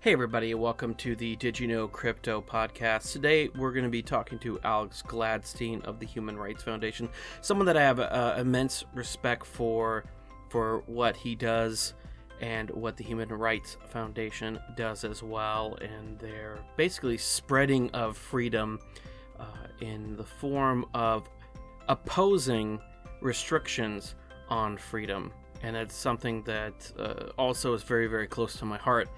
Hey, everybody, welcome to the Did You Know Crypto podcast. Today, we're going to be talking to Alex Gladstein of the Human Rights Foundation, someone that I have uh, immense respect for for what he does and what the Human Rights Foundation does as well, and they're basically spreading of freedom uh, in the form of opposing restrictions on freedom. And it's something that uh, also is very, very close to my heart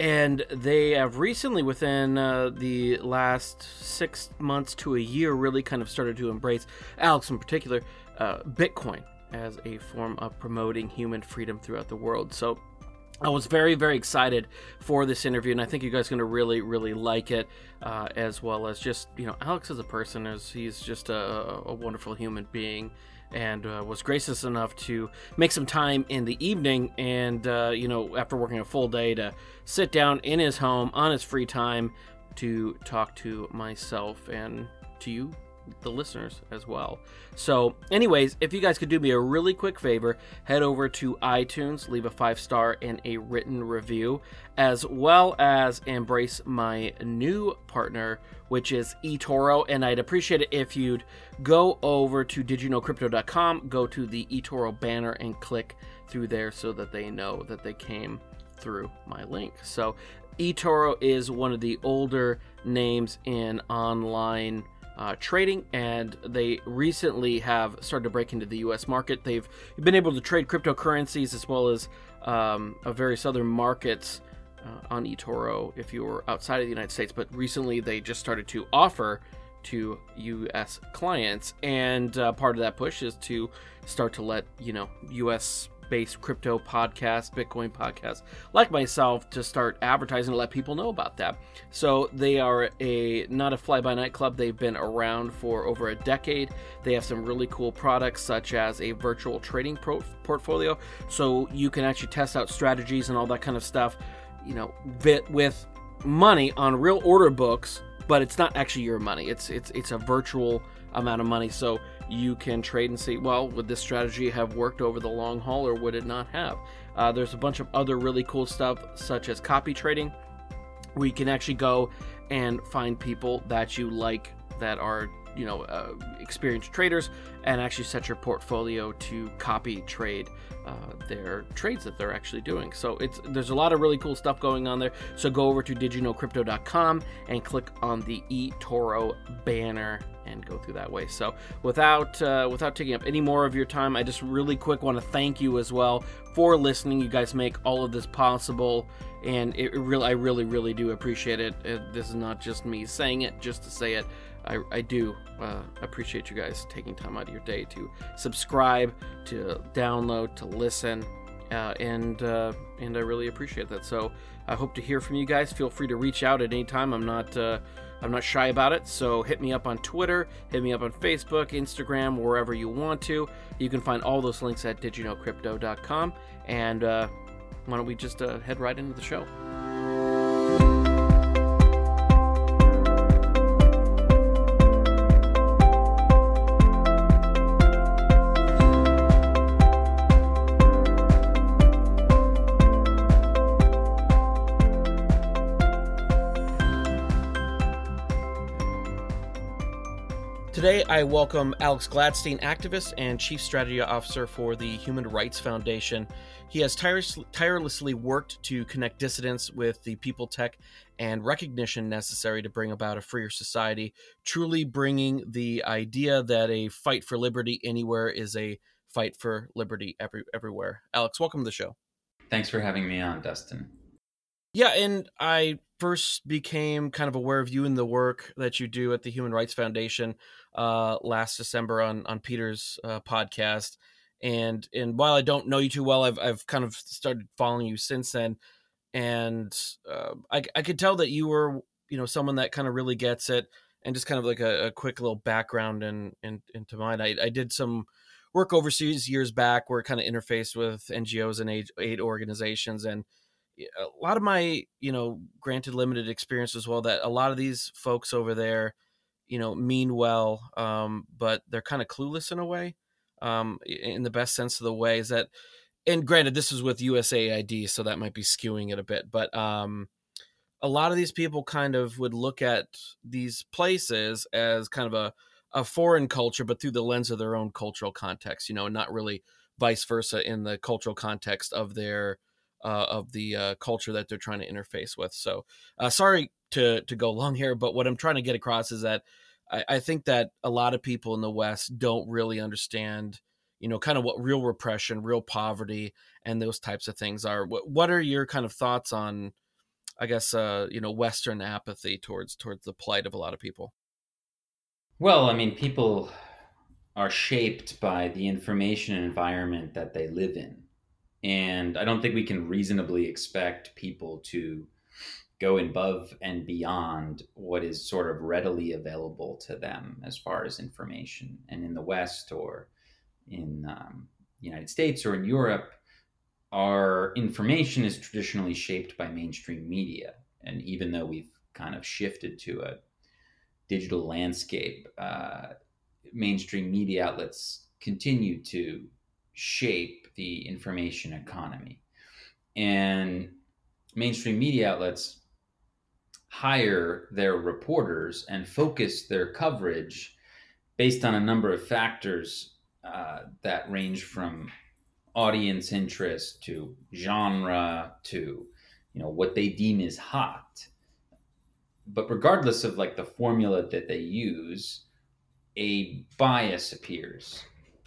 and they have recently within uh, the last six months to a year really kind of started to embrace alex in particular uh, bitcoin as a form of promoting human freedom throughout the world. So I was very, very excited for this interview, and I think you guys are going to really, really like it, uh, as well as just, you know, Alex as a person, is he's just a, a wonderful human being and uh, was gracious enough to make some time in the evening and uh, you know after working a full day to sit down in his home on his free time to talk to myself and to you the listeners as well. So, anyways, if you guys could do me a really quick favor, head over to iTunes, leave a five star and a written review, as well as embrace my new partner, which is eToro. And I'd appreciate it if you'd go over to didyouknowcrypto.com, go to the eToro banner, and click through there so that they know that they came through my link. So, eToro is one of the older names in online uh, trading, and they recently have started to break into the U.S. market. They've been able to trade cryptocurrencies as well as um, various other markets uh, on eToro if you were outside of the United States. But recently, they just started to offer to U.S. clients, and uh, part of that push is to start to let you know U.S based crypto podcasts, Bitcoin podcasts, like myself, to start advertising to let people know about that. So they are a not a fly by night club. They've been around for over a decade. They have some really cool products such as a virtual trading pro- portfolio, so you can actually test out strategies and all that kind of stuff. You know, bit with money on real order books, but it's not actually your money. It's it's it's a virtual amount of money. So you can trade and see, well, would this strategy have worked over the long haul or would it not have? Uh, there's a bunch of other really cool stuff, such as copy trading, where you can actually go and find people that you like that are you know uh, experienced traders and actually set your portfolio to copy trade uh, their trades that they're actually doing. So it's there's a lot of really cool stuff going on there. So go over to didyouknowcrypto.com and click on the eToro banner and go through that way. So without uh, without taking up any more of your time i just really quick want to thank you as well for listening. You guys make all of this possible and it really i really really do appreciate it. it this is not just me saying it just to say it I, I do uh, appreciate you guys taking time out of your day to subscribe, to download, to listen, uh, and uh, and I really appreciate that. So I hope to hear from you guys. Feel free to reach out at any time. I'm not uh, I'm not shy about it. So hit me up on Twitter, hit me up on Facebook, Instagram, wherever you want to. You can find all those links at didyouknowcrypto.com. And uh, why don't we just uh, head right into the show? Today, I welcome Alex Gladstein, activist and chief strategy officer for the Human Rights Foundation. He has tirelessly worked to connect dissidents with the people, tech, and recognition necessary to bring about a freer society, truly bringing the idea that a fight for liberty anywhere is a fight for liberty every, everywhere. Alex, welcome to the show. Thanks for having me on, Dustin. Yeah, and I first became kind of aware of you and the work that you do at the Human Rights Foundation uh, last December on on Peter's uh, podcast. And and while I don't know you too well, I've I've kind of started following you since then, and uh, I I could tell that you were you know someone that kind of really gets it, and just kind of like a, a quick little background and and into mine. I I did some work overseas years back where it kind of interfaced with NGOs and aid, aid organizations and a lot of my you know granted limited experience as well that a lot of these folks over there you know mean well um, but they're kind of clueless in a way um, in the best sense of the way is that and granted this is with usaid so that might be skewing it a bit but um, a lot of these people kind of would look at these places as kind of a, a foreign culture, but through the lens of their own cultural context, you know, not really vice versa in the cultural context of their uh, of the uh, culture that they're trying to interface with. So, uh, sorry to to go long here, but what I'm trying to get across is that I, I think that a lot of people in the West don't really understand, you know, kind of what real repression, real poverty, and those types of things are. What What are your kind of thoughts on, I guess, uh, you know, Western apathy towards towards the plight of a lot of people? Well, I mean, people are shaped by the information environment that they live in. And I don't think we can reasonably expect people to go above and beyond what is sort of readily available to them as far as information. And in the West or in um, the United States or in Europe, our information is traditionally shaped by mainstream media. And even though we've kind of shifted to a digital landscape, uh, mainstream media outlets continue to shape the information economy. And mainstream media outlets hire their reporters and focus their coverage based on a number of factors uh, that range from audience interest to genre to you know what they deem is hot. But regardless of like the formula that they use a bias appears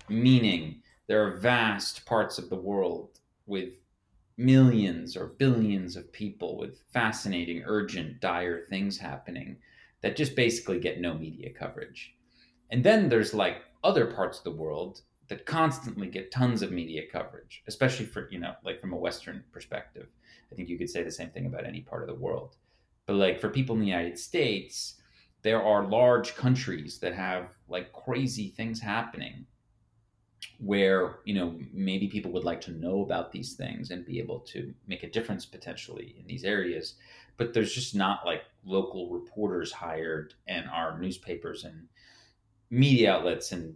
meaning there are vast parts of the world with millions or billions of people with fascinating, urgent, dire things happening that just basically get no media coverage. And then there's like other parts of the world that constantly get tons of media coverage, especially for, you know, like from a Western perspective. I think you could say the same thing about any part of the world. But like for people in the United States, there are large countries that have like crazy things happening where you know maybe people would like to know about these things and be able to make a difference potentially in these areas but there's just not like local reporters hired and our newspapers and media outlets and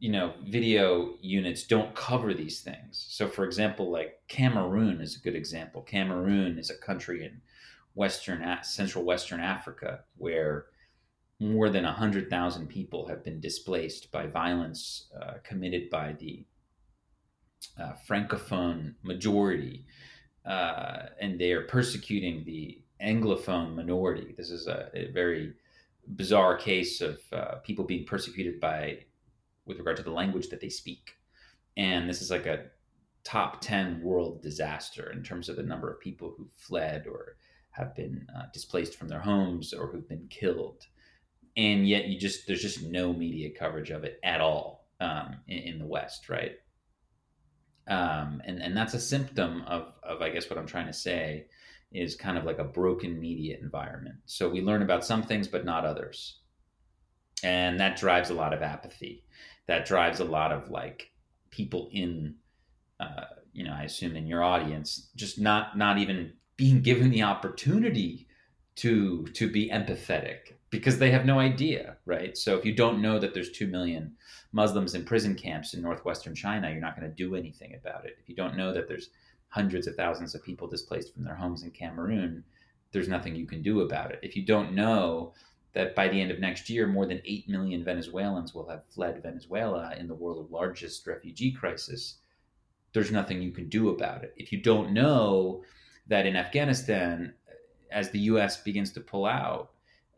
you know video units don't cover these things. So for example like cameroon is a good example. Cameroon is a country in western central western africa where more than 100,000 people have been displaced by violence uh, committed by the uh, Francophone majority, uh, and they are persecuting the Anglophone minority. This is a, a very bizarre case of uh, people being persecuted by, with regard to the language that they speak. And this is like a top 10 world disaster in terms of the number of people who fled or have been uh, displaced from their homes or who've been killed and yet you just there's just no media coverage of it at all um, in, in, the West, right? Um, and and that's a symptom of of I guess what I'm trying to say is kind of like a broken media environment. So we learn about some things but not others, and that drives a lot of apathy. That drives a lot of like people in, uh, you know, I assume in your audience, just not not even being given the opportunity to to be empathetic because they have no idea, right? So if you don't know that there's 2 million Muslims in prison camps in northwestern China, you're not going to do anything about it. If you don't know that there's hundreds of thousands of people displaced from their homes in Cameroon, there's nothing you can do about it. If you don't know that by the end of next year, more than 8 million Venezuelans will have fled Venezuela in the world's largest refugee crisis, there's nothing you can do about it. If you don't know that in Afghanistan, as the US begins to pull out,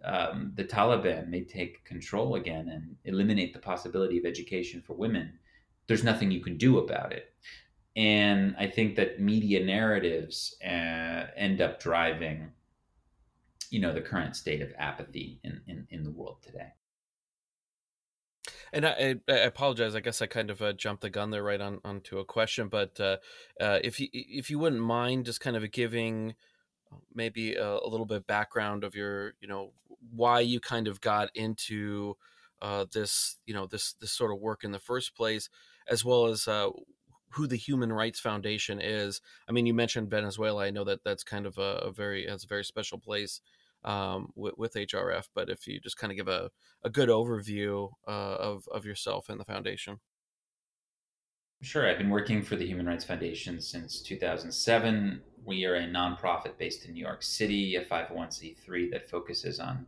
um, the Taliban may take control again and eliminate the possibility of education for women, there's nothing you can do about it. And I think that media narratives uh, end up driving, you know, the current state of apathy in, in, in the world today. And I, I, apologize. I guess I kind of uh, jumped the gun there right on onto a question, but uh, uh, if you if you wouldn't mind just kind of giving maybe a, a, little bit of background of your you know why you kind of got into uh, this you know this this sort of work in the first place as well as uh, who the human rights foundation is. I mean you mentioned venezuela. I know that that's kind of a, a very has a very special place um, with, with, hrf but if you just kind of give a, a good overview uh, of, of yourself and the foundation. Sure. I've been working for the Human Rights Foundation since 2007 we are a nonprofit based in New York City, a 501c3 that focuses on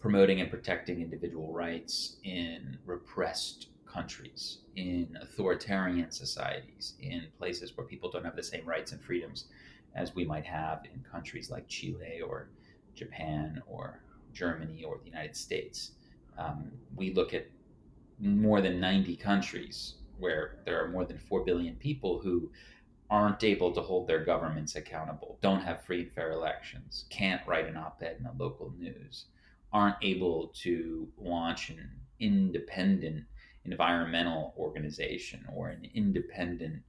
promoting and protecting individual rights in repressed countries, in authoritarian societies, in places where people don't have the same rights and freedoms as we might have in countries like Chile or Japan or Germany or the United States. Um, we look at more than 90 countries where there are more than 4 billion people who aren't able to hold their governments accountable, don't have free and fair elections, can't write an op ed in the local news, aren't able to launch an independent environmental organization or an independent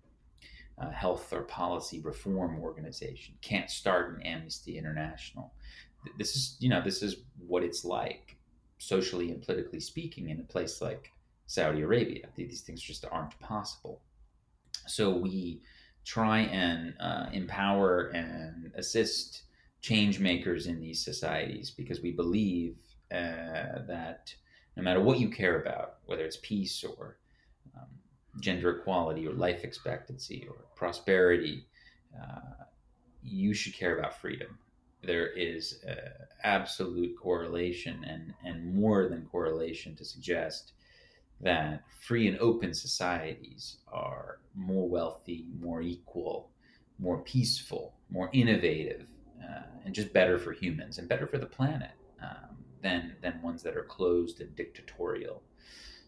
uh, health or policy reform organization, can't start an Amnesty International. This is, you know, this is what it's like, socially and politically speaking, in a place like Saudi Arabia. These things just aren't possible. So we try and uh, empower and assist change makers in these societies because we believe uh, that no matter what you care about, whether it's peace or um, gender equality or life expectancy or prosperity, uh, you should care about freedom. There is absolute correlation and, and more than correlation to suggest that free and open societies are more wealthy, more equal, more peaceful, more innovative, uh, and just better for humans and better for the planet um, than than ones that are closed and dictatorial.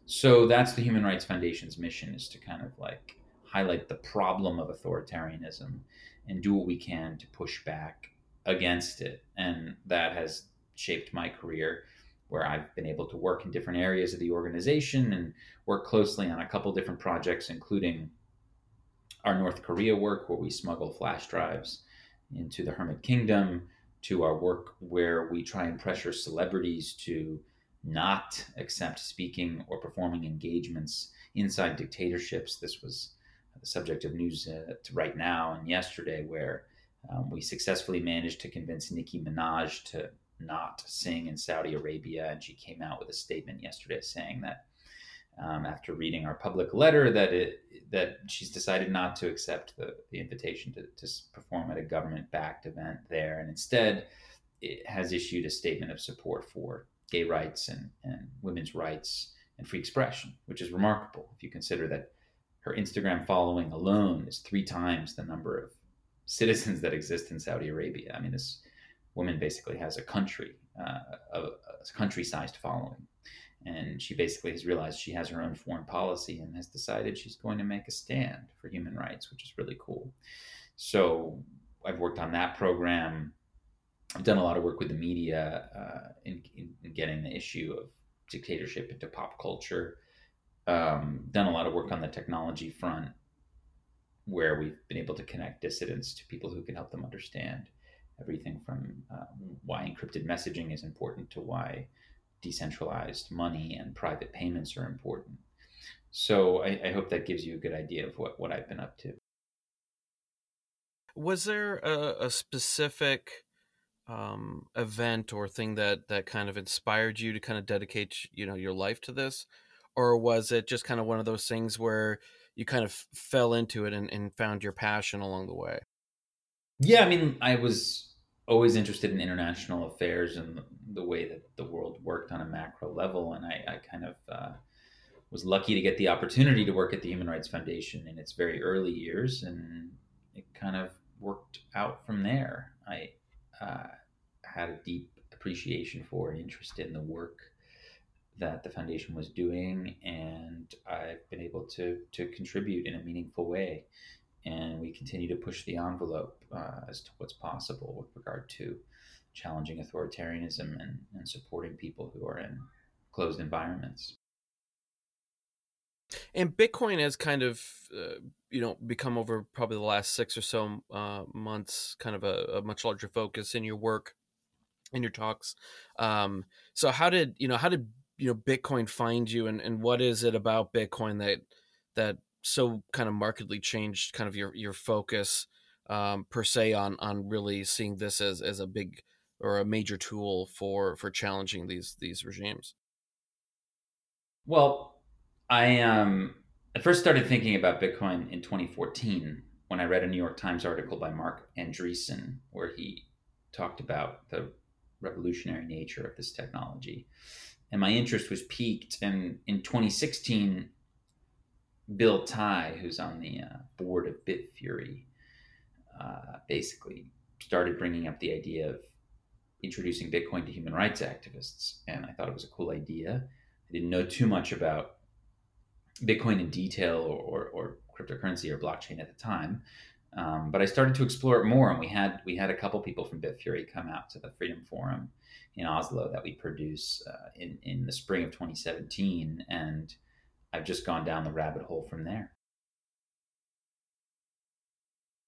So that's the Human Rights Foundation's mission is to kind of like highlight the problem of authoritarianism and do what we can to push back against it. And that has shaped my career where I've been able to work in different areas of the organization and work closely on a couple different projects, including our North Korea work, where we smuggle flash drives into the Hermit Kingdom, to our work where we try and pressure celebrities to not accept speaking or performing engagements inside dictatorships. This was the subject of news uh, right now and yesterday, where um, we successfully managed to convince Nicki Minaj to not sing in Saudi Arabia. And she came out with a statement yesterday saying that um, after reading our public letter that it that she's decided not to accept the, the invitation to, to perform at a government backed event there. And instead it has issued a statement of support for gay rights and, and women's rights and free expression which is remarkable. If you consider that her instagram following alone is three times the number of citizens that exist in saudi arabia. I mean this woman basically has a country, uh, a, a country-sized following, and she basically has realized she has her own foreign policy and has decided she's going to make a stand for human rights, which is really cool. So I've worked on that program. I've done a lot of work with the media uh, in, in, in, getting the issue of dictatorship into pop culture. Um, done a lot of work on the technology front, where we've been able to connect dissidents to people who can help them understand everything from uh, why encrypted messaging is important to why decentralized money and private payments are important. So I, I, hope that gives you a good idea of what, what I've been up to. Was there a, a specific um, event or thing that that kind of inspired you to kind of dedicate you know your life to this, or was it just kind of one of those things where you kind of fell into it and, and found your passion along the way? Yeah, I mean, I was always interested in international affairs and the way that the world worked on a macro level, and I, I kind of uh, was lucky to get the opportunity to work at the Human Rights Foundation in its very early years, and it kind of worked out from there. I uh, had a deep appreciation for and interest in the work that the foundation was doing, and I've been able to to contribute in a meaningful way and we continue to push the envelope uh, as to what's possible with regard to challenging authoritarianism and, and supporting people who are in closed environments. And Bitcoin has kind of, uh, you know, become over probably the last six or so uh, months, kind of a, a, much larger focus in your work, in your talks. Um, so how did you know? How did you know Bitcoin find you, and, and what is it about Bitcoin that that so kind of markedly changed kind of your your focus um, per se on on really seeing this as as a big or a major tool for for challenging these these regimes? Well, I um I first started thinking about Bitcoin in 2014 when I read a New York Times article by Marc Andreessen where he talked about the revolutionary nature of this technology. And my interest was piqued. And in 2016, Bill Tai, who's on the uh, board of Bitfury, uh, basically started bringing up the idea of introducing Bitcoin to human rights activists. And I thought it was a cool idea. I didn't know too much about Bitcoin in detail or, or, or cryptocurrency or blockchain at the time. Um, but I started to explore it more, and we had we had a couple people from Bitfury come out to the Freedom Forum in Oslo that we produce uh, in in the spring of 2017, and I've just gone down the rabbit hole from there.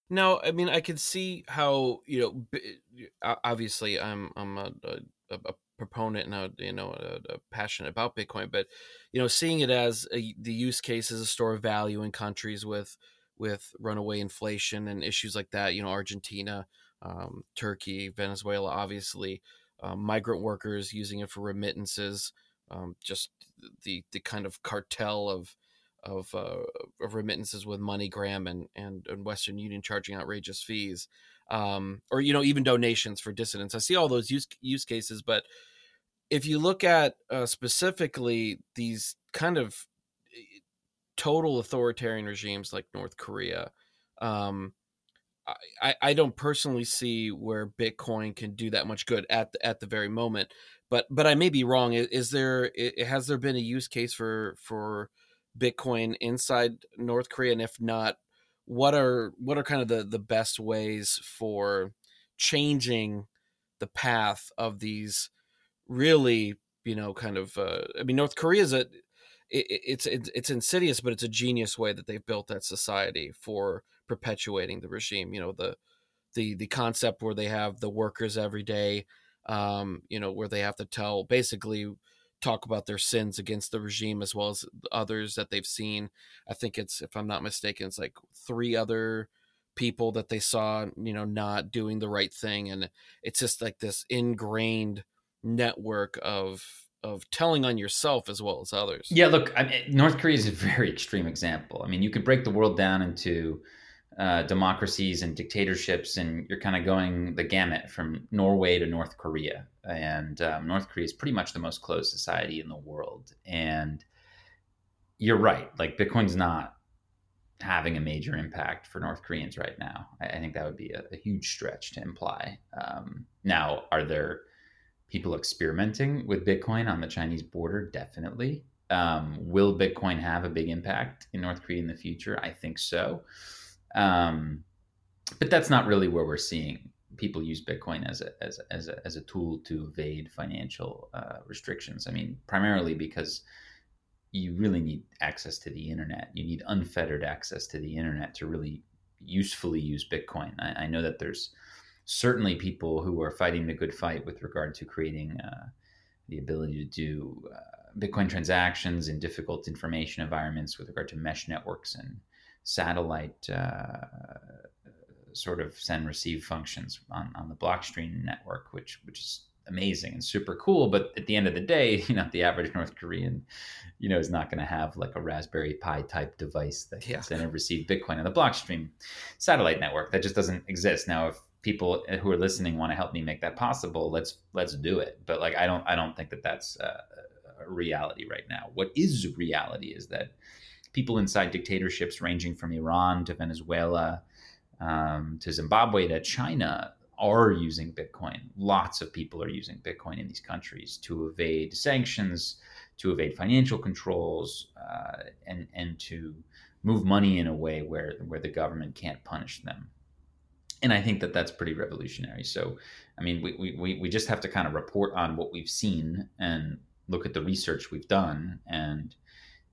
Now, I mean I can see how you know. Obviously, I'm I'm a, a, a proponent and a you know a, a passionate about Bitcoin, but you know seeing it as a, the use case as a store of value in countries with with runaway inflation and issues like that. You know, Argentina, um, Turkey, Venezuela, obviously, um, migrant workers using it for remittances. Um, just the the kind of cartel of of, uh, of remittances with MoneyGram and, and, and Western Union charging outrageous fees, um, or you know even donations for dissidents. I see all those use use cases, but if you look at uh, specifically these kind of eh, total authoritarian regimes like North Korea, um, I, I don't personally see where Bitcoin can do that much good at the, at the very moment. But but I may be wrong. Is there has there been a use case for for Bitcoin inside North Korea? And if not, what are what are kind of the the best ways for changing the path of these really you know kind of uh, I mean North Korea is a it, it's it's it's insidious, but it's a genius way that they've built that society for perpetuating the regime. You know the the the concept where they have the workers every day, um, you know, where they have to tell basically talk about their sins against the regime as well as others that they've seen. I think it's if I'm not mistaken, it's like three other people that they saw, you know, not doing the right thing, and it's just like this ingrained network of of telling on yourself as well as others. Yeah, look, I mean, North Korea is a very extreme example. I mean, you could break the world down into uh, democracies and dictatorships, and you're kind of going the gamut from Norway to North Korea. And um, North Korea is pretty much the most closed society in the world. And you're right, like Bitcoin's not having a major impact for North Koreans right now. I, I think that would be a, a, huge stretch to imply. Um, now, are there people experimenting with Bitcoin on the Chinese border? Definitely. Um, will Bitcoin have a big impact in North Korea in the future? I think so. Um, but that's not really where we're seeing people use Bitcoin as a, as as a, as a tool to evade financial uh, restrictions. I mean, primarily because you really need access to the internet. You need unfettered access to the internet to really usefully use Bitcoin. I, I know that there's certainly people who are fighting the good fight with regard to creating uh, the ability to do uh, Bitcoin transactions in difficult information environments with regard to mesh networks and satellite uh, sort of send receive functions on, on the blockstream network, which which is amazing and super cool. But at the end of the day, you know, the average North Korean, you know, is not going to have like a Raspberry Pi type device that can yeah. send and receive Bitcoin on the blockstream satellite network. That just doesn't exist. Now, if people who are listening want to help me make that possible, let's let's do it. But like, I don't I don't think that that's a, a reality right now. What is reality is that people inside dictatorships ranging from Iran to Venezuela um, to Zimbabwe to China are using Bitcoin. Lots of people are using Bitcoin in these countries to evade sanctions, to evade financial controls, uh, and and to move money in a way where where the government can't punish them. And I think that that's pretty revolutionary. So, I mean, we, we, we just have to kind of report on what we've seen and look at the research we've done and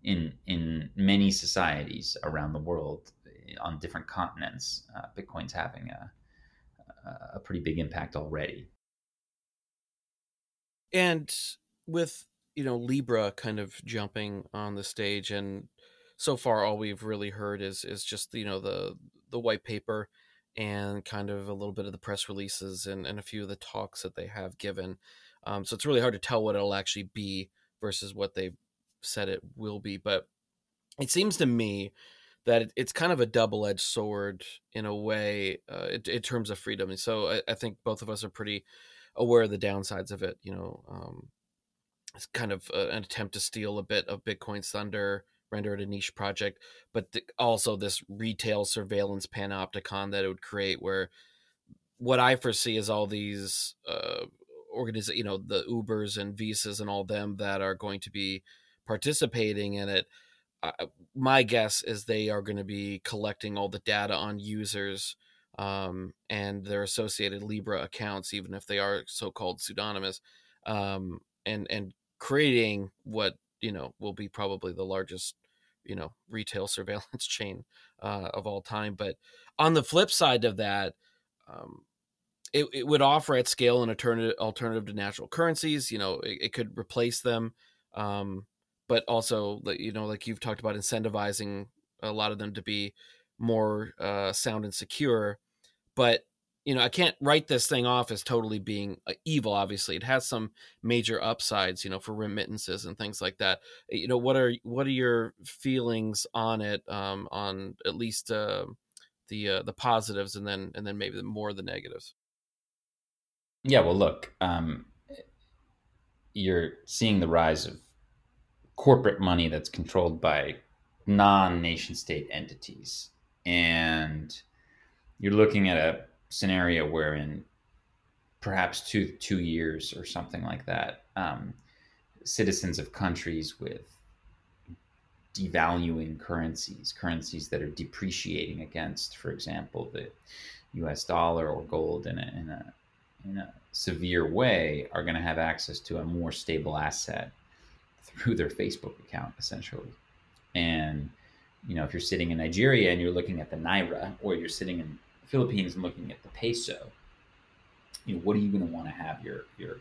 in in many societies around the world eh, on different continents, uh, Bitcoin's having a a pretty big impact already. And with you know Libra kind of jumping on the stage, and so far all we've really heard is is just you know the the white paper and kind of a little bit of the press releases and, and a few of the talks that they have given. Um, so it's really hard to tell what it'll actually be versus what they said it will be. But it seems to me that it's kind of a double edged sword in a way uh, in, terms of freedom. And so I, I, think both of us are pretty aware of the downsides of it. You know, um, it's kind of a, an attempt to steal a bit of Bitcoin's thunder, render it a niche project, but also this retail surveillance panopticon that it would create where what I foresee is all these uh, organiz- you know, the Ubers and Visas and all them that are going to be participating in it uh, my guess is they are going to be collecting all the data on users um, and their associated Libra accounts, even if they are so-called pseudonymous, um, and and creating what you know will be probably the largest you know retail surveillance chain uh, of all time. But on the flip side of that, um, it, it would offer at scale an alternative alternative to natural currencies. You know, it, it could replace them. Um, but also you know like you've talked about incentivizing a lot of them to be more uh, sound and secure but you know i can't write this thing off as totally being uh, evil obviously. It has some major upsides you know for remittances and things like that. You know what are what are your feelings on it um, on at least uh, the uh, the positives and then and then maybe the more the negatives? Yeah well look um, you're seeing the rise of corporate money that's controlled by non-nation state entities. And you're looking at a scenario where in perhaps two two years or something like that um, citizens of countries with devaluing currencies currencies that are depreciating against for example the us dollar or gold in a, in a, in a severe way are going to have access to a more stable asset through their Facebook account essentially. And you know, if you're sitting in Nigeria and you're looking at the naira, or you're sitting in the Philippines and looking at the peso, you know, what are you going to want to have your your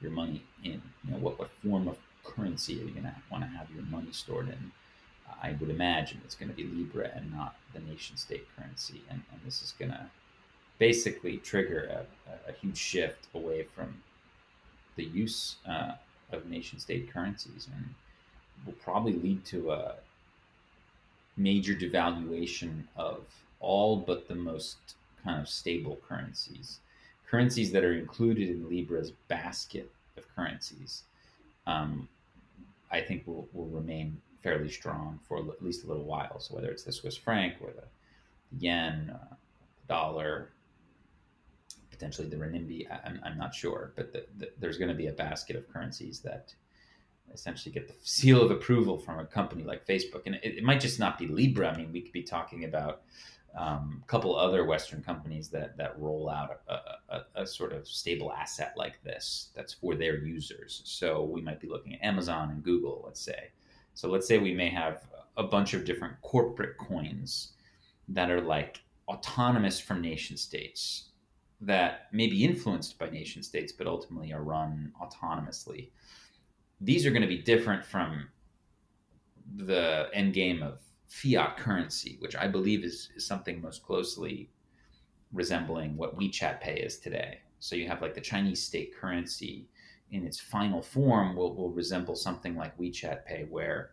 your money in? You know, what what form of currency are you going to want to have your money stored in? I would imagine it's going to be Libra and not the nation state currency, and, and this is going to basically trigger a, a, huge shift away from the use uh, of nation state currencies and will probably lead to a major devaluation of all but the most kind of stable currencies. Currencies that are included in Libra's basket of currencies, um, I think will, will remain fairly strong for at least a little while. So whether it's the Swiss franc or the yen, uh, dollar, potentially the renminbi. I'm, I'm not sure, but the, the, there's going to be a basket of currencies that essentially get the seal of approval from a company like Facebook. And it, it might just not be Libra. I mean, we could be talking about um, a couple other Western companies that that roll out a, a, a, sort of stable asset like this that's for their users. So we might be looking at Amazon and Google, let's say. So let's say we may have a bunch of different corporate coins that are like autonomous from nation states that may be influenced by nation states, but ultimately are run autonomously. These are going to be different from the end game of fiat currency, which I believe is, is something most closely resembling what WeChat Pay is today. So you have like the Chinese state currency in its final form will, will resemble something like WeChat Pay, where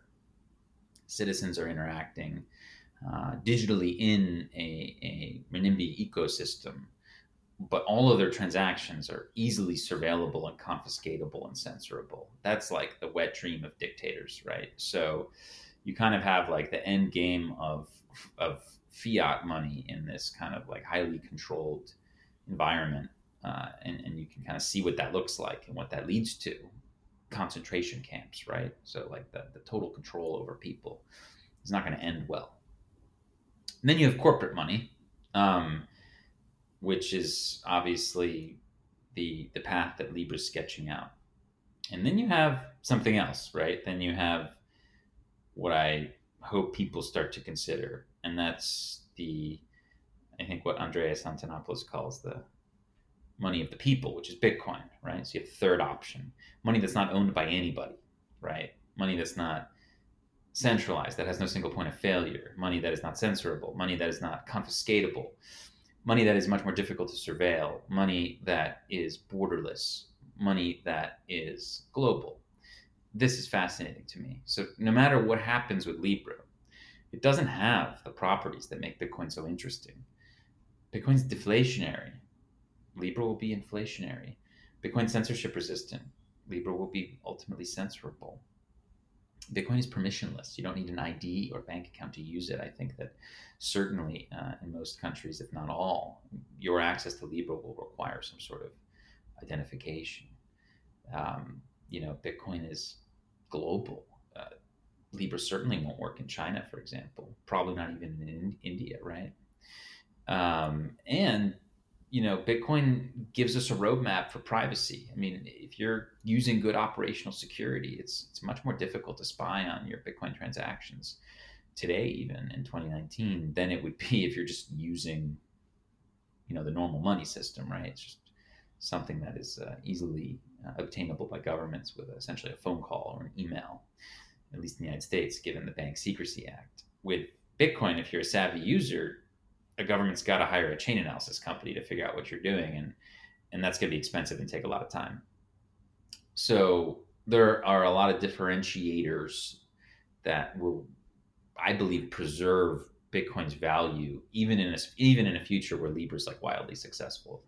citizens are interacting uh, digitally in a, a renminbi ecosystem but all of their transactions are easily surveillable and confiscatable and censorable. That's like the wet dream of dictators, right? So you kind of have like the end game of of fiat money in this kind of like highly controlled environment, uh, and and you can kind of see what that looks like and what that leads to concentration camps, right? So like the the total control over people is not going to end well. And then you have corporate money. Um, which is obviously the the path that Libra's sketching out. And then you have something else, right? Then you have what I hope people start to consider, and that's the I think what Andreas Antonopoulos calls the money of the people, which is Bitcoin, right? So you have third option, money that's not owned by anybody, right? Money that's not centralized, that has no single point of failure, money that is not censorable, money that is not confiscatable, money that is much more difficult to surveil, money that is borderless, money that is global. This is fascinating to me. So, no matter what happens with Libra, it doesn't have the properties that make Bitcoin so interesting. Bitcoin's deflationary. Libra will be inflationary. Bitcoin censorship resistant. Libra will be ultimately censorable. Bitcoin is permissionless. You don't need an ID or bank account to use it. I think that certainly uh, in most countries, if not all, your access to Libra will require some sort of identification. Um, you know, Bitcoin is global. Uh, Libra certainly won't work in China, for example. Probably not even in India, right? Um, and you know, Bitcoin gives us a roadmap for privacy. I mean, if you're using good operational security, it's it's much more difficult to spy on your Bitcoin transactions today, even in 2019, than it would be if you're just using, you know, the normal money system, right? It's just something that is uh, easily uh, obtainable by governments with essentially a phone call or an email, at least in the United States, given the Bank Secrecy Act. With Bitcoin, if you're a savvy user, a government's got to hire a chain analysis company to figure out what you're doing, and and that's going to be expensive and take a lot of time. So there are a lot of differentiators that will, I believe, preserve Bitcoin's value even in a, even in a future where Libra is like wildly successful.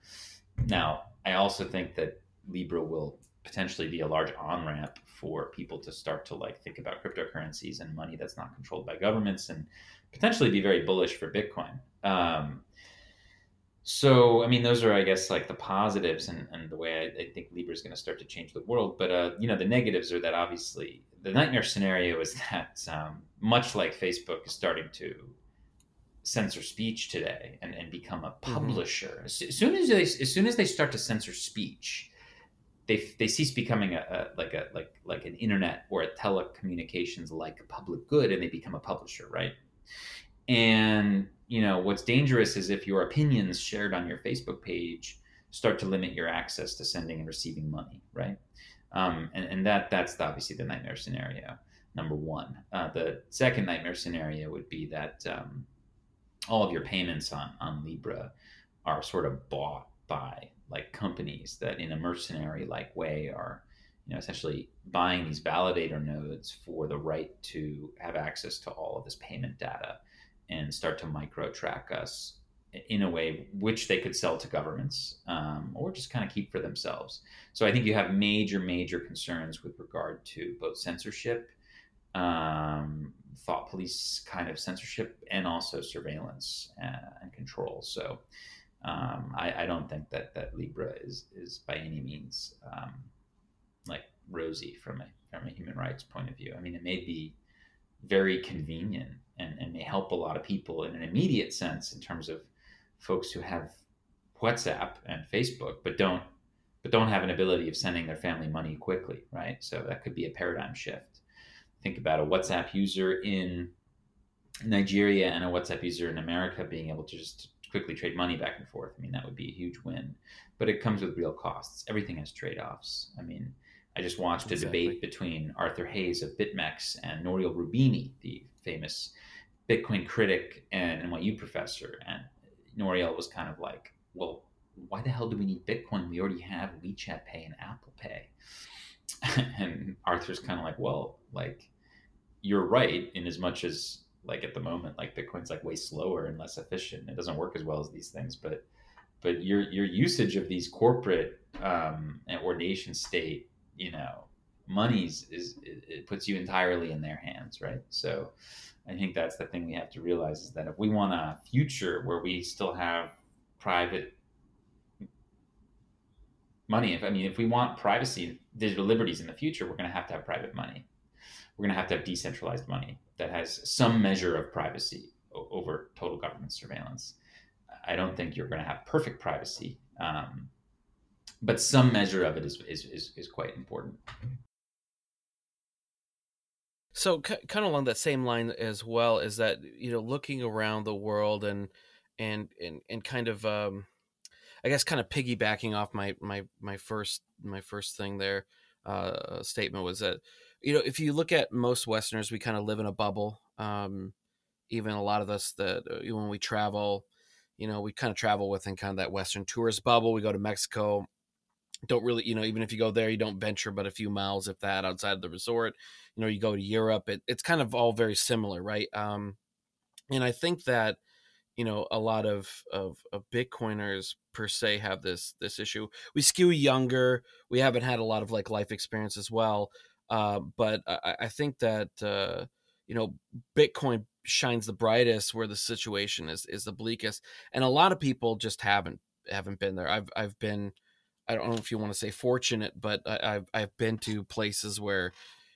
Now, I also think that Libra will potentially be a large on ramp for people to start to like think about cryptocurrencies and money that's not controlled by governments and potentially be very bullish for Bitcoin. Um, so, I mean, those are, I guess, like the positives and, and the way I, I think Libra is going to start to change the world. But, uh, you know, the negatives are that obviously the nightmare scenario is that um, much like Facebook is starting to censor speech today and, and become a mm-hmm. publisher, mm-hmm. as soon as they, as soon as they start to censor speech, they, they cease becoming a, a, like a like like an internet or a telecommunications like public good and they become a publisher right? And you know what's dangerous is if your opinions shared on your facebook page start to limit your access to sending and receiving money right? Um, and, and that that's obviously the nightmare scenario number one. Uh, the second nightmare scenario would be that um, all of your payments on, on libra are sort of bought by like companies that in a mercenary like way are you know essentially buying these validator nodes for the right to have access to all of this payment data and start to micro track us in a way which they could sell to governments um, or just kind of keep for themselves. So I think you have major, major concerns with regard to both censorship, um, thought police kind of censorship, and also surveillance uh, and control. So um, I, I, don't think that that Libra is is by any means um, like rosy from a from a human rights point of view. I mean, it may be very convenient and, and may help a lot of people in an immediate sense in terms of folks who have WhatsApp and Facebook, but don't but don't have an ability of sending their family money quickly, right? So that could be a paradigm shift. Think about a WhatsApp user in Nigeria and a WhatsApp user in America being able to just quickly trade money back and forth. I mean, that would be a huge win, but it comes with real costs. Everything has trade offs. I mean, I just watched a exactly. debate between Arthur Hayes of BitMEX and Nouriel Roubini, the famous Bitcoin critic and NYU professor. And Nouriel was kind of like, well, why the hell do we need Bitcoin? We already have WeChat Pay and Apple Pay. and Arthur's kind of like, well, like, you're right in as much as like at the moment, like Bitcoin's like way slower and less efficient. It doesn't work as well as these things, but but your your usage of these corporate um, or nation state you know monies is it puts you entirely in their hands right so i think that's the thing we have to realize is that if we want a future where we still have private money if i mean if we want privacy digital liberties in the future we're going to have to have private money we're going to have to have decentralized money that has some measure of privacy over total government surveillance i don't think you're going to have perfect privacy um, but some measure of it is is is, is quite important. So, kind of along that same line as well is that you know looking around the world and and and and kind of um, I guess kind of piggybacking off my my my first my first thing there uh, statement was that you know if you look at most Westerners, we kind of live in a bubble. Um, even a lot of us that uh, when we travel, you know, we kind of travel within kind of that Western tourist bubble. We go to Mexico, don't really, you know, even if you go there, you don't venture but a few miles, if that, outside of the resort. You know, you go to Europe, it, it's kind of all very similar, right? Um, and I think that you know a lot of, of of bitcoiners per se have this this issue we skew younger we haven't had a lot of like life experience as well uh, but I, I, think that uh, you know bitcoin shines the brightest where the situation is is the bleakest and a lot of people just haven't haven't been there. I've i've been i don't know if you want to say fortunate but I, have i've been to places where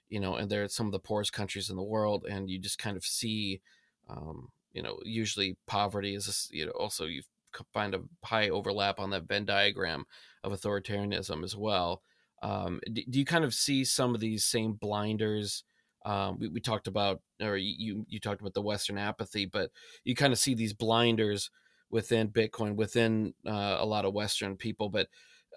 you know and they're some of the poorest countries in the world and you just kind of see um, you know usually poverty is you know also you find a high overlap on that venn diagram of authoritarianism as well um, do, do, you kind of see some of these same blinders um, we, we talked about or you you talked about the western apathy but you kind of see these blinders within bitcoin within uh, a lot of western people but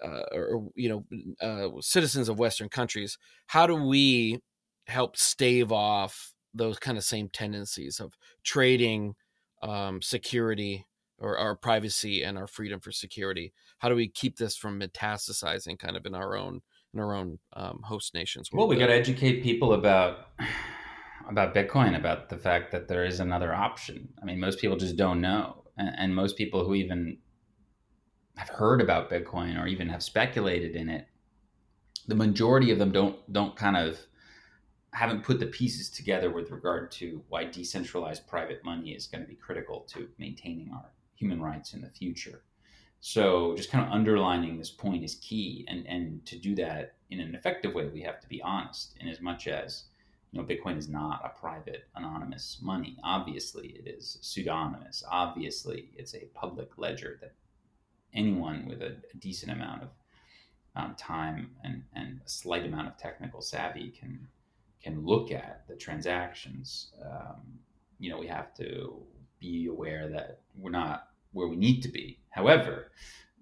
uh, or you know uh, citizens of western countries how do we help stave off those kind of same tendencies of trading um, security or our privacy and our freedom for security. How do we keep this from metastasizing kind of in our own in our own um, host nations? Well, we got to educate people about about Bitcoin, about the fact that there is another option. I mean, most people just don't know, and, and most people who even have heard about Bitcoin or even have speculated in it, the majority of them don't don't kind of haven't put the pieces together with regard to why decentralized private money is going to be critical to maintaining our human rights in the future. So just kind of underlining this point is key. And, and to do that in an effective way, we have to be honest in as much as, you know, Bitcoin is not a private anonymous money. Obviously it is pseudonymous. Obviously it's a public ledger that anyone with a, a decent amount of um, time and, and a slight amount of technical savvy can can look at the transactions, um, you know, we have to be aware that we're not where we need to be. However,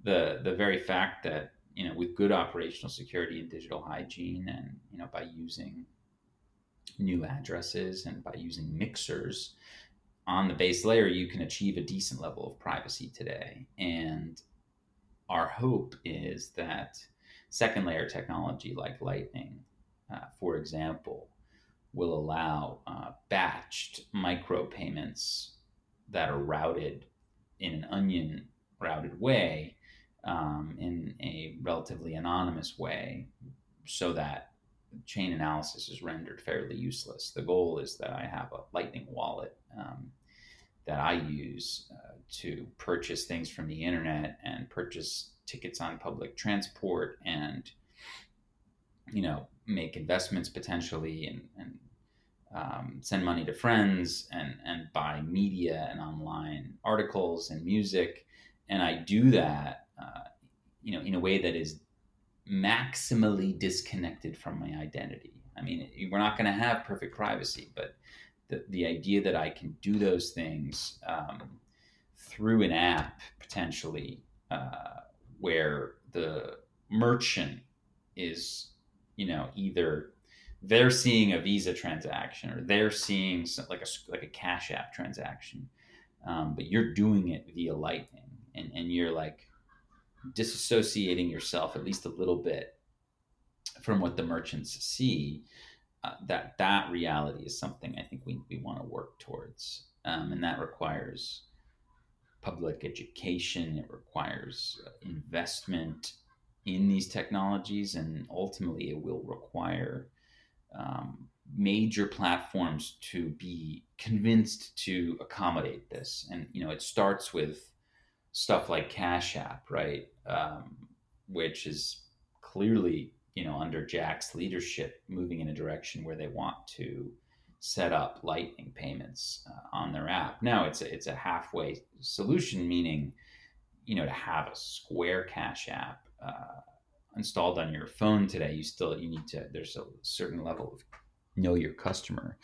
the the very fact that you know with good operational security and digital hygiene, and you know by using new addresses and by using mixers on the base layer, you can achieve a decent level of privacy today. And our hope is that second layer technology like Lightning uh, for example, will allow uh, batched micropayments that are routed in an onion routed way um, in a relatively anonymous way so that chain analysis is rendered fairly useless. The goal is that I have a Lightning wallet um, that I use uh, to purchase things from the internet and purchase tickets on public transport and you know make investments potentially and, and um, send money to friends and, and buy media and online articles and music. And I do that, uh, you know, in a way that is maximally disconnected from my identity. I mean, we're not going to have perfect privacy, but the, the idea that I can do those things um, through an app potentially uh, where the merchant is you know either they're seeing a Visa transaction or they're seeing like a like a Cash App transaction, um, but you're doing it via Lightning, and and you're like disassociating yourself at least a little bit from what the merchants see. Uh, that that reality is something I think we, we want to work towards, um, and that requires public education. It requires uh, investment in these technologies, and ultimately it will require um, major platforms to be convinced to accommodate this. And you know, it starts with stuff like Cash App, right, um, which is clearly you know under Jack's leadership moving in a direction where they want to set up lightning payments uh, on their app now it's a, it's a halfway solution meaning you know to have a square cash app uh, installed on your phone today, you still you need to. There's a certain level of know your customer,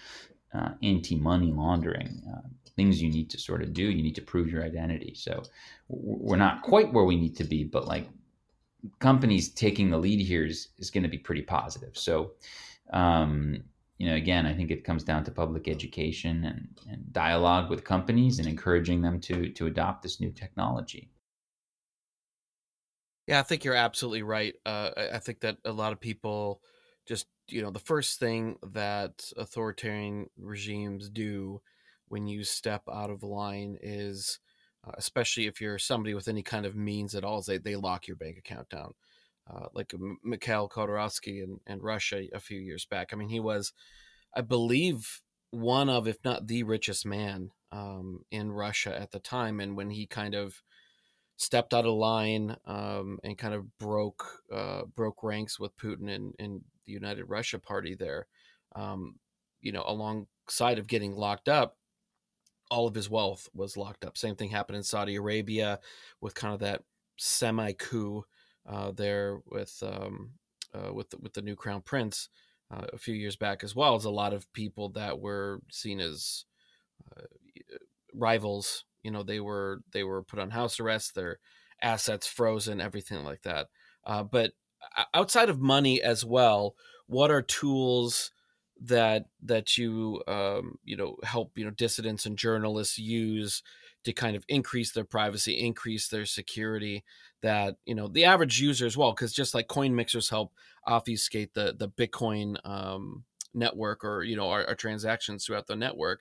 uh, anti money laundering uh, things you need to sort of do. You need to prove your identity. So we're not quite where we need to be, but like companies taking the lead here is, is going to be pretty positive. So, um, you know, again, I think it comes down to public education and, and dialogue with companies and encouraging them to to adopt this new technology. Yeah, I think you're absolutely right. Uh, I think that a lot of people just, you know, the first thing that authoritarian regimes do when you step out of line is, uh, especially if you're somebody with any kind of means at all, they, they lock your bank account down. Uh, like Mikhail Khodorkovsky in, in Russia a few years back. I mean, he was, I believe, one of, if not the richest man um, in Russia at the time. And when he kind of stepped out of line um, and kind of broke uh, broke ranks with Putin and, and the United Russia Party there, um, you know, alongside of getting locked up, all of his wealth was locked up. Same thing happened in Saudi Arabia with kind of that semi coup uh, there with um, uh, with with the new crown prince uh, a few years back as well as a lot of people that were seen as uh, rivals. You know, they were they were put on house arrest, their assets frozen, everything like that. Uh, but outside of money as well, what are tools that that you um, you know help you know dissidents and journalists use to kind of increase their privacy, increase their security. That you know the average user as well, because just like coin mixers help obfuscate the the Bitcoin um, network or you know our, our transactions throughout the network.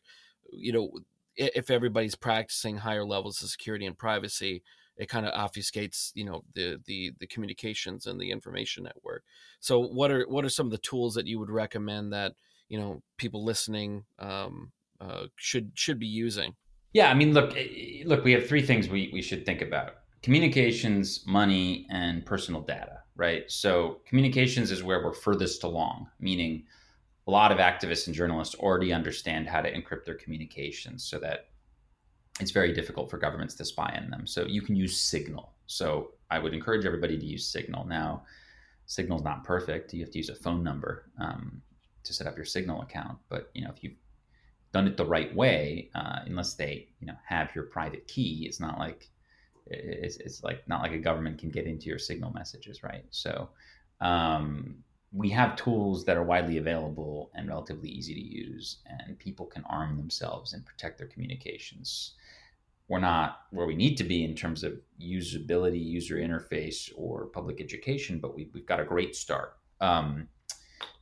You know, if everybody's practicing higher levels of security and privacy, it kind of obfuscates you know the the the communications and the information network. So what are what are some of the tools that you would recommend that you know people listening um, uh, should should be using? Yeah, I mean, look, eh, look, we have three things we, we should think about: communications, money, and personal data. Right. So communications is where we're furthest along, meaning a lot of activists and journalists already understand how to encrypt their communications so that it's very difficult for governments to spy on them. So you can use Signal. So I would encourage everybody to use Signal. Now, Signal's not perfect. You have to use a phone number um, to set up your Signal account. But you know, if you've done it the right way, uh, unless they you know have your private key, it's not like it's, it's like not like a government can get into your signal messages, right? So um, we have tools that are widely available and relatively easy to use, and people can arm themselves and protect their communications. We're not where we need to be in terms of usability, user interface, or public education, but we, have got a great start. Um,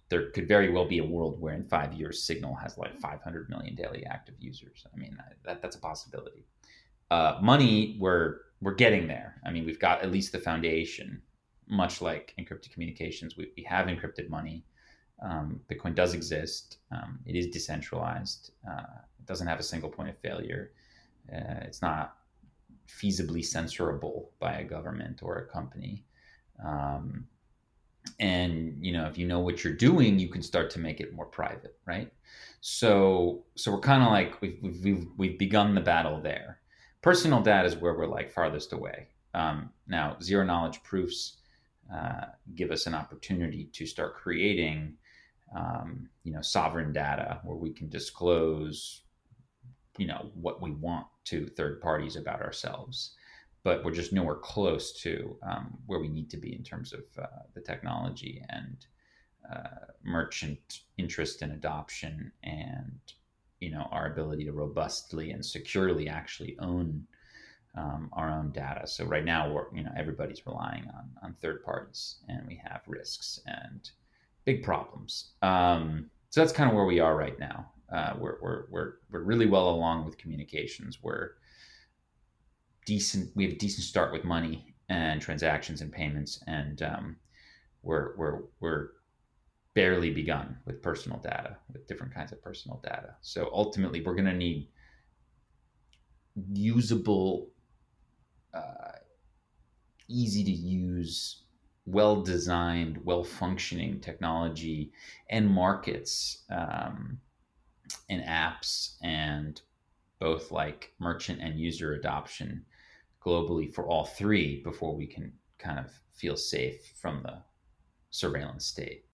there could very well be a world where in five years signal has like 500 million daily active users i mean that, that's a possibility uh, money we're we're getting there i mean we've got at least the foundation much like encrypted communications we, we have encrypted money. Um, bitcoin does exist. Um, it is decentralized. Uh, it doesn't have a single point of failure. Uh, it's not feasibly censorable by a government or a company. Um, and you know if you know what you're doing you can start to make it more private right? So so we're kind of like we've, we've we've begun the battle there. Personal data is where we're like farthest away. Um, now zero knowledge proofs uh, give us an opportunity to start creating um, you know sovereign data where we can disclose you know what we want to third parties about ourselves. But we're just nowhere close to um, where we need to be in terms of uh, the technology and uh, merchant interest and adoption and you know our ability to robustly and securely actually own um, our own data. So right now we're you know everybody's relying on on third parties and we have risks and big problems. Um, so that's kind of where we are right now. Uh, we're, we're, we're, we're really well along with communications. We're decent we have a decent start with money and transactions and payments and um, we're we're we're barely begun with personal data with different kinds of personal data. So ultimately we're going to need usable uh, easy to use well designed well functioning technology and markets um, and apps and both like merchant and user adoption globally for all three before we can kind of feel safe from the surveillance state.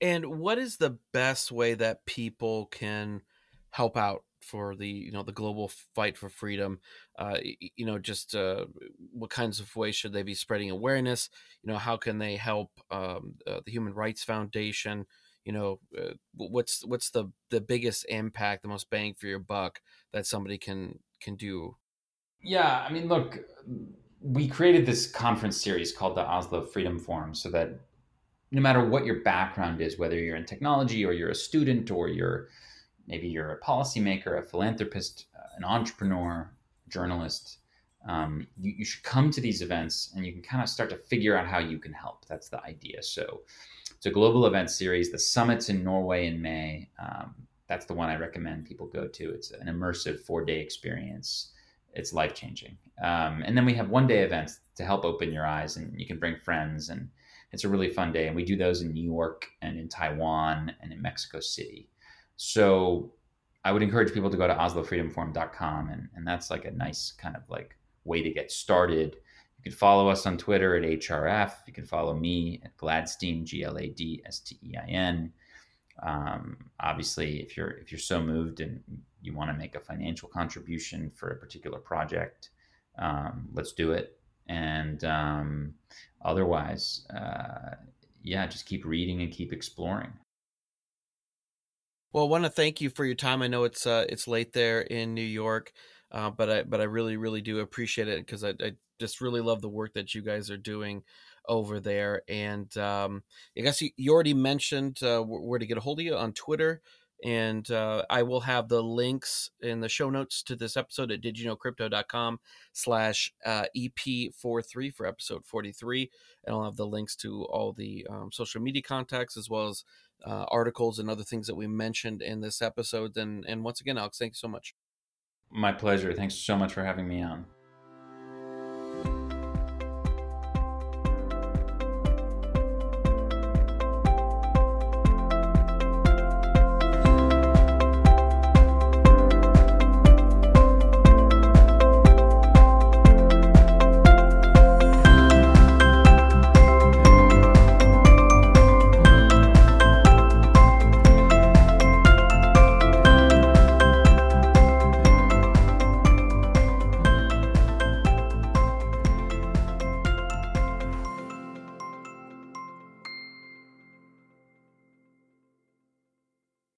And what is the best way that people can help out for the you know the global fight for freedom? Uh, you know, just uh, what kinds of ways should they be spreading awareness? You know, how can they help um, uh, the Human Rights Foundation? You know, uh, what's what's the the biggest impact, the most bang for your buck that somebody can can do. Yeah, I mean, look, we created this conference series called the Oslo Freedom Forum so that no matter what your background is, whether you're in technology or you're a student or you're maybe you're a policymaker, a philanthropist, uh, an entrepreneur, journalist, um, you, you, should come to these events and you can kind of start to figure out how you can help. That's the idea. So it's a global event series. The summit's in Norway in May. Um, that's the one I recommend people go to. It's an immersive four day experience. It's life changing. Um, and then we have one day events to help open your eyes, and you can bring friends, and it's a really fun day. And we do those in New York and in Taiwan and in Mexico City. So I would encourage people to go to oslofreedomforum.com, and, and that's like a nice kind of like way to get started. You can follow us on Twitter at HRF. You can follow me at Gladstein, G L A D S T E I N. Um, obviously, if you're if you're so moved and you want to make a financial contribution for a particular project, um, let's do it. And um, otherwise, uh, yeah, just keep reading and keep exploring. Well, I want to thank you for your time. I know it's uh, it's late there in New York, uh, but I but I really really do appreciate it because I, I just really love the work that you guys are doing over there. And um, I guess you, you already mentioned uh, where to get a hold of you on Twitter. And uh, I will have the links in the show notes to this episode at didyouknowcrypto.com slash uh, EP43 for episode 43. And I'll have the links to all the um, social media contacts as well as uh, articles and other things that we mentioned in this episode. And, and once again, Alex, thank you so much. My pleasure. Thanks so much for having me on.